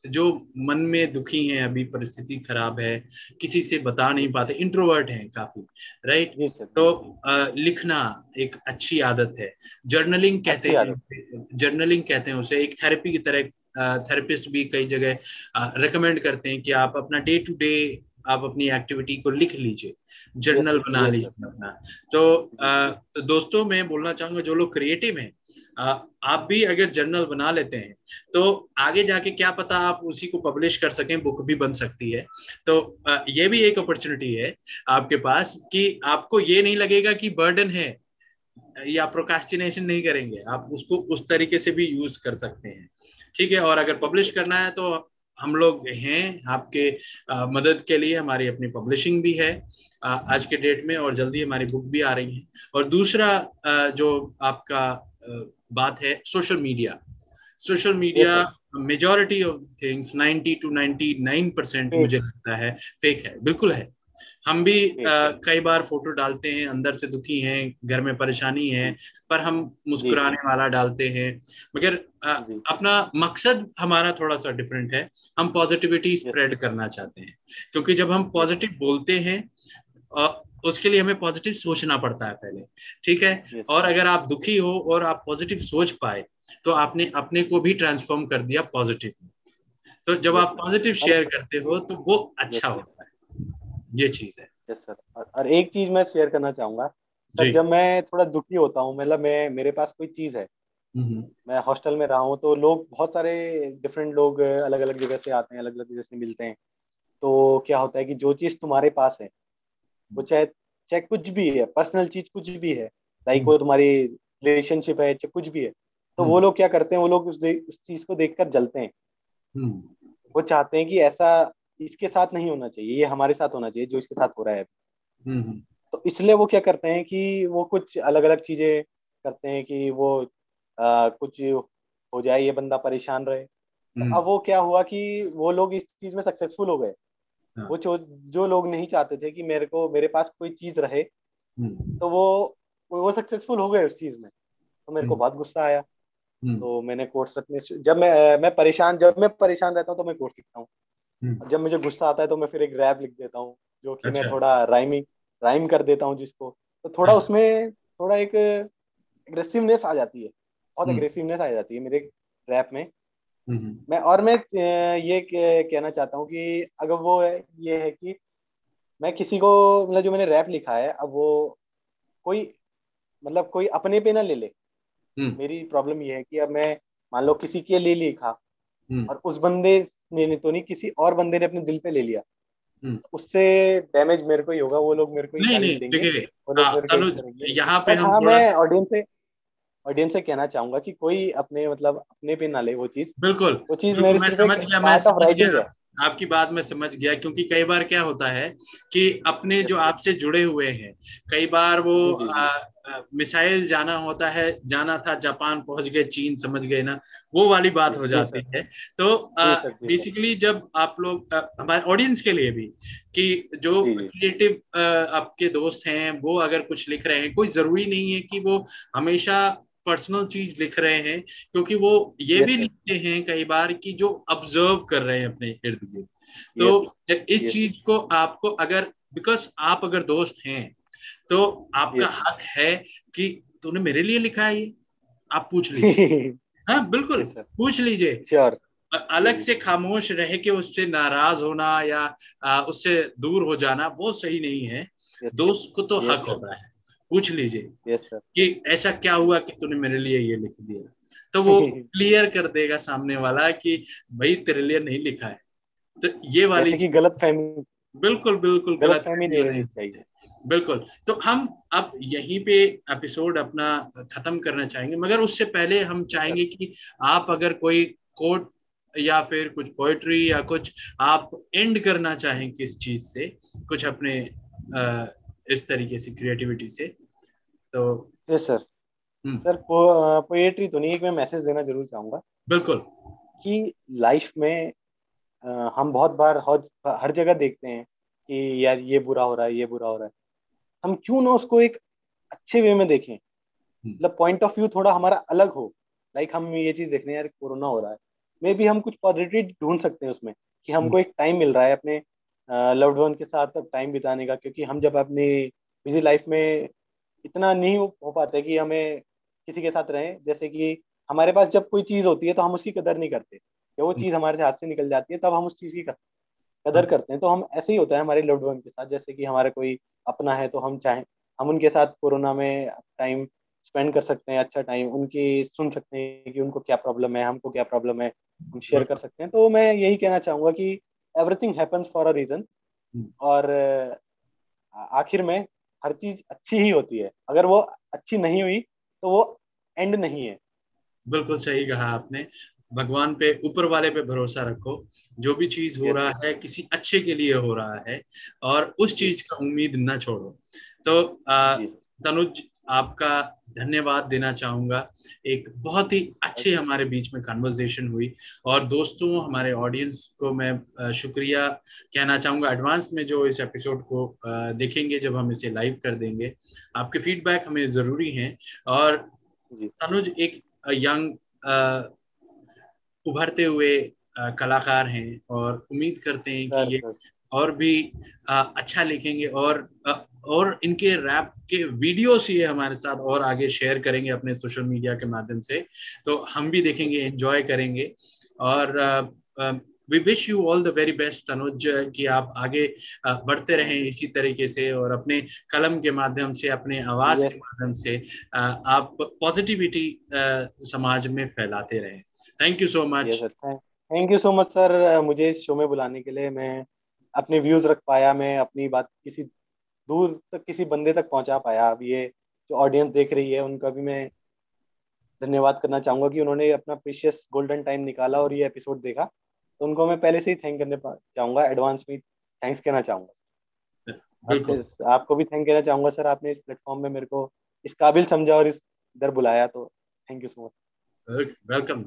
जो मन में दुखी हैं अभी परिस्थिति खराब है किसी से बता नहीं पाते इंट्रोवर्ट हैं काफ़ी राइट तो आ, लिखना एक अच्छी आदत है। जर्नलिंग कहते हैं जर्नलिंग कहते हैं उसे एक थेरेपी की तरह थेरेपिस्ट भी कई जगह रिकमेंड करते हैं कि आप अपना डे टू डे आप अपनी एक्टिविटी को लिख लीजिए जर्नल बना लीजिए अपना। तो आ, दोस्तों मैं बोलना चाहूँगा जो लोग क्रिएटिव हैं आप भी अगर जर्नल बना लेते हैं तो आगे जाके क्या पता आप उसी को पब्लिश कर सकें बुक भी बन सकती है। तो आ, ये भी एक अपॉर्चुनिटी है आपके पास कि आपको ये नहीं लगेगा कि बर्डन है या प्रोकास्टिनेशन नहीं करेंगे आप उसको उस तरीके से भी यूज़ कर सकते हैं। ठीक है और अगर पब्लिश करना है तो हम लोग हैं आपके आ, मदद के लिए हमारी अपनी पब्लिशिंग भी है आ, आज के डेट में और जल्दी हमारी बुक भी आ रही है। और दूसरा आ, जो आपका आ, बात है social media social media majority of things 90 to 99 percent मुझे लगता है फेक है बिल्कुल है। हम भी आ, कई बार फ़ोटो डालते हैं अंदर से दुखी हैं घर में परेशानी है पर हम मुस्कुराने वाला डालते हैं। मगर आ, अपना मकसद हमारा थोड़ा सा डिफरेंट है। हम पॉजिटिविटी स्प्रेड करना चाहते हैं। क्योंकि जब हम पॉजिटिव बोलते हैं आ, उसके लिए हमें पॉजिटिव सोचना पड़ता है पहले। ठीक है? और अगर आप दुखी हो और आप पॉजिटिव सोच पाए तो आपने अपने को भी ट्रांसफॉर्म कर दिया पॉजिटिव तो जब आप पॉजिटिव शेयर करते हो तो वो अच्छा होता है। ये चीज़ है। यस सर और एक चीज़ मैं शेयर करना चाहूँगा। सर जब मैं थोड़ा दुखी होता हूँ मतलब मैं मेरे पास कोई चीज़ है। मैं हॉस्टल में रहा हूँ तो लोग बहुत सारे डिफरेंट लोग अलग अलग जगह से आते हैं अलग अलग जगह से मिलते हैं। तो क्या होता है कि जो चीज़ तुम्हारे पास है वो चाहे चाहे कुछ भी है पर्सनल चीज़ कुछ भी है लाइक वो तुम्हारी रिलेशनशिप है चाहे कुछ भी है तो वो लोग क्या करते हैं वो लोग उस, उस चीज़ को देखकर जलते हैं। वो चाहते हैं कि ऐसा इसके साथ नहीं होना चाहिए ये हमारे साथ होना चाहिए जो इसके साथ हो रहा है तो इसलिए वो क्या करते हैं कि वो कुछ अलग अलग चीज़ें करते हैं कि वो आ, कुछ हो जाए ये बंदा परेशान रहे तो अब वो क्या हुआ कि वो लोग इस चीज़ में सक्सेसफुल हो गए हाँ। वो जो जो लोग नहीं चाहते थे कि मेरे को मेरे पास कोई चीज़ रहे हम्म। तो वो वो सक्सेसफुल हो गए उस चीज़ में तो मेरे को हम्म। बहुत गुस्सा आया हम्म। तो मैंने कोर्स रखने जब मैं मैं परेशान जब मैं परेशान रहता हूँ तो मैं कोर्स लिखता हूँ जब मुझे गुस्सा आता है तो मैं फिर एक रैप लिख देता हूँ जो कि अच्छा। मैं थोड़ा राइमिंग राइम कर देता हूँ जिसको तो थोड़ा हाँ। उसमें थोड़ा एक एग्रेसिवनेस आ जाती है बहुत एग्रेसिवनेस आ जाती है मेरे रैप में हम्म। मैं और मैं ये कहना चाहता हूँ कि अगर वो है ये है कि मैं किसी को मतलब जो मैंने रैप लिखा है अब वो कोई मतलब कोई अपने पे ना ले ले हम्म। मेरी प्रॉब्लम ये है कि अब मैं मान लो किसी के लिए लिखा हम्म। और उस बंदे ने तो नहीं किसी और बंदे ने अपने दिल पे ले लिया। उससे डैमेज मेरे को ही होगा वो लोग मेरे को नहीं नहीं देखिए यहाँ पे हम हाँ मैं ऑडियंस से ऑडियंस से कहना चाहूँगा कि कोई अपने मतलब अपने पे ना ले वो चीज़। बिल्कुल। वो चीज़ मेरे मैं समझ गया मैं समझ गया। आपकी बात में समझ गया क्योंकि कई बार क्या होता है कि अपने जो आपसे जुड़े हुए हैं कई बार वो मिसाइल जाना होता है जाना था जापान पहुँच गए चीन समझ गए ना वो वाली बात हो जाती है। तो बेसिकली जब आप लोग हमारे ऑडियंस के लिए भी कि जो क्रिएटिव आपके दोस्त हैं वो अगर कुछ लिख रहे हैं कोई ज़रूरी नहीं है कि वो हमेशा पर्सनल चीज़ लिख रहे हैं क्योंकि वो ये yes, भी लिखते हैं कई बार कि जो ऑब्ज़र्व कर रहे हैं अपने इर्द गिर्द तो yes, इस yes. चीज़ को आपको अगर बिकॉज़ आप अगर दोस्त हैं तो आपका yes. हक है कि तूने मेरे लिए लिखा है ये। आप पूछ लीजिए। हाँ बिल्कुल yes, पूछ लीजिए। Sure. अलग से खामोश रह के उससे नाराज़ होना या आ, उससे दूर हो जाना वो सही नहीं है। Yes, दोस्त को तो yes, हक होता है। पूछ लीजिए yes, कि ऐसा क्या हुआ कि तूने मेरे लिए ये लिख दिया? तो वो क्लियर कर देगा सामने वाला कि भाई तेरे लिए नहीं लिखा है। तो ये वाली की गलत फहमी बिल्कुल बिल्कुल गलत नहीं रहनी चाहिए। बिल्कुल। तो हम अब यहीं पे एपिसोड अपना खत्म करना चाहेंगे मगर उससे पहले हम चाहेंगे कि आप अगर कोई कोट या फिर कुछ पोएट्री या कुछ आप एंड करना चाहें किस चीज़ से कुछ अपने इस तरीके से क्रिएटिविटी से तो यस सर सर पोएट्री तो नहीं एक मैं मैसेज देना ज़रूर चाहूँगा बिल्कुल। कि लाइफ में आ, हम बहुत बार हर जगह देखते हैं कि यार ये बुरा हो रहा है ये बुरा हो रहा है। हम क्यों ना उसको एक अच्छे वे में देखें। हम्म। मतलब पॉइंट ऑफ़ व्यू थोड़ा हमारा अलग हो। लाइक हम ये चीज़ देख रहे हैं यार कोरोना हो रहा है। मे भी हम कुछ पॉजिटिव ढूंढ सकते हैं उसमें कि हमको हम्म। एक टाइम मिल रहा है अपने लव्ड वन के साथ टाइम बिताने का क्योंकि हम जब अपनी बिज़ी लाइफ में इतना नहीं हो पाते कि हमें किसी के साथ रहें जैसे कि हमारे पास जब कोई चीज़ होती है तो हम उसकी कदर नहीं करते। या वो चीज़ हमारे से हाथ से निकल जाती है तब हम उस चीज़ की कदर हाँ। करते हैं। तो हम ऐसे ही होता है हमारे लव्ड वन के साथ। जैसे कि हमारा कोई अपना है तो हम चाहें हम उनके साथ कोरोना में टाइम स्पेंड कर सकते हैं अच्छा टाइम उनकी सुन सकते हैं कि उनको क्या प्रॉब्लम है हमको क्या प्रॉब्लम है हम शेयर कर सकते हैं। तो मैं यही कहना चाहूँगा कि everything happens for a reason और आखिर में हर चीज़ अच्छी ही होती है। अगर वो अच्छी नहीं हुई तो वो एंड नहीं है। बिल्कुल सही कहा आपने। भगवान पे ऊपर वाले पे भरोसा रखो। जो भी चीज़ हो रहा है किसी अच्छे के लिए हो रहा है और उस चीज़ का उम्मीद न छोड़ो। तो तनुज आपका धन्यवाद देना चाहूँगा। एक बहुत ही अच्छे हमारे बीच में कन्वर्सेशन हुई और दोस्तों हमारे ऑडियंस को मैं शुक्रिया कहना चाहूँगा। एडवांस में जो इस एपिसोड को देखेंगे जब हम इसे लाइव कर देंगे आपके फीडबैक हमें ज़रूरी हैं। और तनुज एक यंग उभरते हुए कलाकार हैं और उम्मीद करते हैं कि ये और भी अच्छा लिखेंगे और और इनके रैप के वीडियोस ये हमारे साथ और आगे शेयर करेंगे अपने सोशल मीडिया के माध्यम से। तो हम भी देखेंगे एंजॉय करेंगे और we wish you all the very best Tanuj कि आप आगे बढ़ते रहें इसी तरीके से और अपने कलम के माध्यम से अपने आवाज़ yes. के माध्यम से आप पॉजिटिविटी समाज में फैलाते रहें। Thank you so much thank you so much sir मुझे इस शो में बुलाने के लिए मैं अपने व्यूज़ रख पाया मैं अपनी बात किसी दूर तक किसी बंदे तक पहुँचा पाया। अब ये जो ऑडियंस देख रही है उनका भी मैं धन्यवाद करना चाहूँगा कि उन्होंने अपना प्रीशियस गोल्डन टाइम निकाला और ये एपिसोड देखा। उनको मैं पहले से ही थैंक करने चाहूँगा एडवांस में थैंक्स कहना चाहूँगा। आपको भी थैंक कहना चाहूँगा सर आपने इस प्लेटफॉर्म में मेरे को इस काबिल समझा और इस इधर बुलाया तो thank you so much welcome